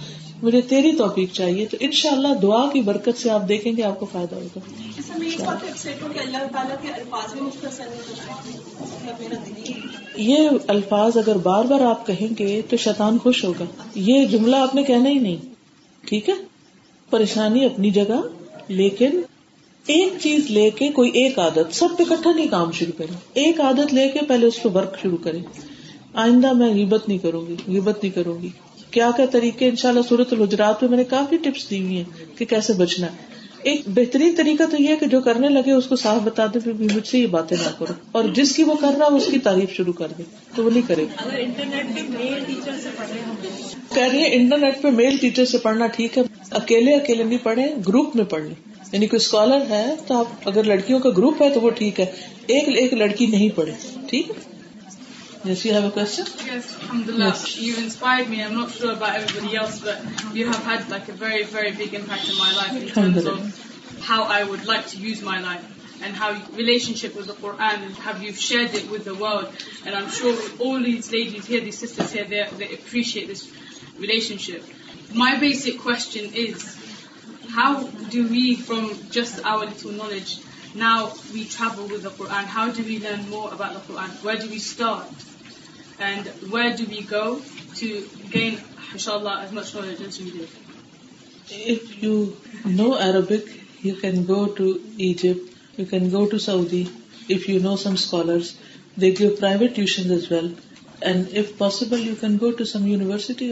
مجھے تیری توفیق چاہیے تو ان شاء اللہ دعا کی برکت سے آپ دیکھیں گے آپ کو فائدہ ہوگا یہ الفاظ اگر بار بار آپ کہیں گے تو شیطان خوش ہوگا یہ جملہ آپ نے کہنا ہی نہیں ٹھیک ہے پریشانی اپنی جگہ لیکن ایک چیز لے کے کوئی ایک عادت سب پہ اکٹھا نہیں کام شروع کرے ایک عادت لے کے پہلے اس پہ ورک شروع کرے آئندہ میں غبت نہیں کروں گی غبت نہیں کروں گی کیا کیا طریقے ان شاء اللہ صورت الجرات میں میں نے کافی ٹپس دی ہوئی ہیں کہ کیسے بچنا ہے ایک بہترین طریقہ تو یہ ہے کہ جو کرنے لگے اس کو صاف بتا دے بھی مجھ سے یہ باتیں نہ کرو اور جس کی وہ کر رہا ہے اس کی تعریف شروع کر دے تو وہ نہیں کرے گا کہہ رہی ہے انٹرنیٹ پہ میل ٹیچر سے پڑھنا ٹھیک ہے اکیلے اکیلے نہیں پڑھے گروپ میں پڑھ لیں یعنی کوئی اسکالر ہے تو آپ اگر لڑکیوں کا گروپ ہے تو وہ ٹھیک ہے ایک ایک لڑکی نہیں پڑھے ٹھیک ہے الحمد للہ you inspire how I would let use my life who رشنز appreciate relationship my basic cause
who do we from just our knowledge
گیورٹ tuition you can go to some university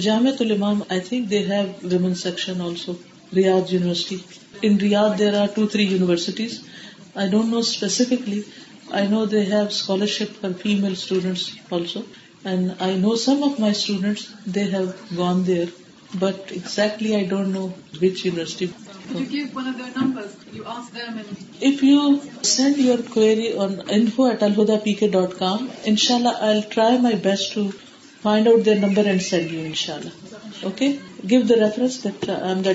Jama Riyadh University. In Riyadh there are 2-3 universities. I don't know specifically. I know they have scholarship for female students also. And I know some of my students, they have gone there. But exactly I don't know which university.
Could you give one of their numbers? You ask them and...
If you send your query on info@alhudapk.com, inshallah I'll try my best to find out their number and send you, inshallah. Okay? Give the reference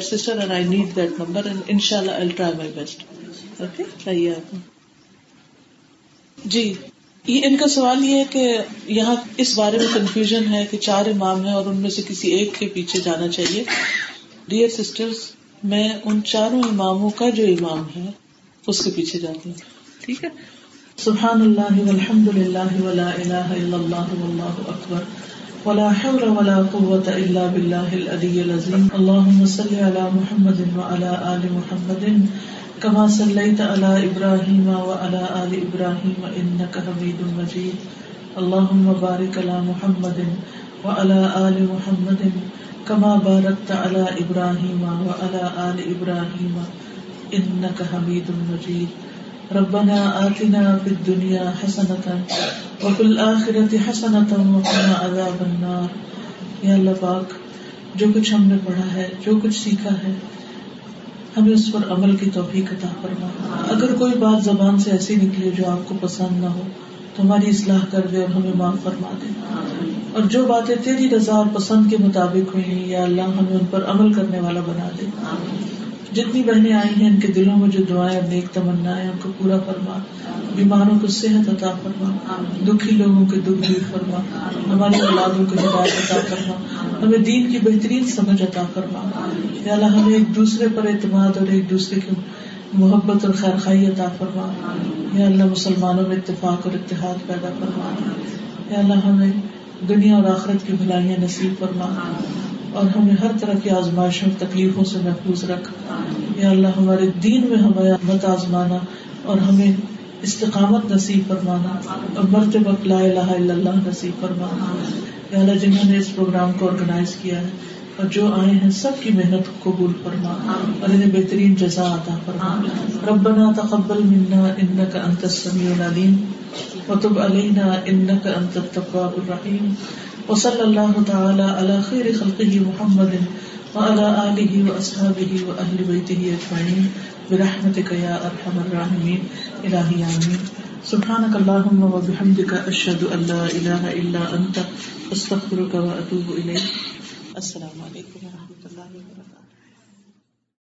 sister and I need that number and ان شاء اللہ I try my best okay چاہیے آپ جی ان کا سوال یہ ہے کہ یہاں اس بارے میں کنفیوژن ہے کہ چار امام ہیں اور ان میں سے کسی ایک کے پیچھے جانا چاہیے ڈیئر سسٹرز میں ان چاروں اماموں کا جو امام ہے اس کے پیچھے جاتی ہوں ٹھیک ہے سبحان اللہ الحمد للہ ولا الہ الا اللہ واللہ اکبر ولا حول ولا قوة إلا بالله الأدي لزيم اللهم صل على محمد وعلى آل محمد كما صليت على إبراهيم وعلى آل إبراهيم إنك حميد مجيد اللهم بارك على محمد وعلى آل محمد كما باركت على إبراهيم وعلى آل إبراهيم إنك حميد مجيد ربنا آتنا في الدنيا حسنة حسنة وفي الآخرة وقنا عذاب النار يا اللہ پاک جو کچھ ہم نے پڑھا ہے جو کچھ سیکھا ہے ہمیں اس پر عمل کی توفیق عطا فرما اگر کوئی بات زبان سے ایسی نکلی جو آپ کو پسند نہ ہو تو ہماری اصلاح کر دے اور ہمیں معاف فرما دے اور جو باتیں تیری رضا اور پسند کے مطابق ہوئی یا اللہ ہمیں ان پر عمل کرنے والا بنا دے جتنی بہنیں آئی ہیں ان کے دلوں میں جو دعائیں اور نیک تمنا ان کو پورا فرما بیماروں کو صحت عطا فرما دکھی لوگوں کے دکھ دور فرما ہماری اولادوں کو جواب عطا فرما ہمیں دین کی بہترین سمجھ عطا فرما یا اللہ ہمیں ایک دوسرے پر اعتماد اور ایک دوسرے کی محبت اور خیر خائی عطا فرما یا اللہ مسلمانوں میں اتفاق اور اتحاد پیدا فرما یا اللہ ہمیں دنیا اور آخرت کی بھلائیاں نصیب فرما اور ہمیں ہر طرح کی آزمائشوں اور تکلیفوں سے محفوظ رکھ یا اللہ ہمارے دین میں ہمارے اور ہمیں استقامت نصیب فرمانا اور وقت لا الہ الا اللہ نصیب فرمانا یا اللہ جنہوں نے اس پروگرام کو آرگنائز کیا ہے اور جو آئے ہیں سب کی محنت قبول فرما اور انہیں بہترین جزا عطا فرما ربنا تقبل منا انت العليم وتب علينا انك انت التواب الرحيم وصلى الله تعالى على خير خلقه محمد وعلى آله وأصحابه وأهل بيته أجمعين برحمتك يا أرحم الراحمين إلهي آمين سبحانك اللهم وبحمدك أشهد أن لا إله إلا أنت أستغفرك وأتوب إليك السلام عليكم ورحمة الله وبركاته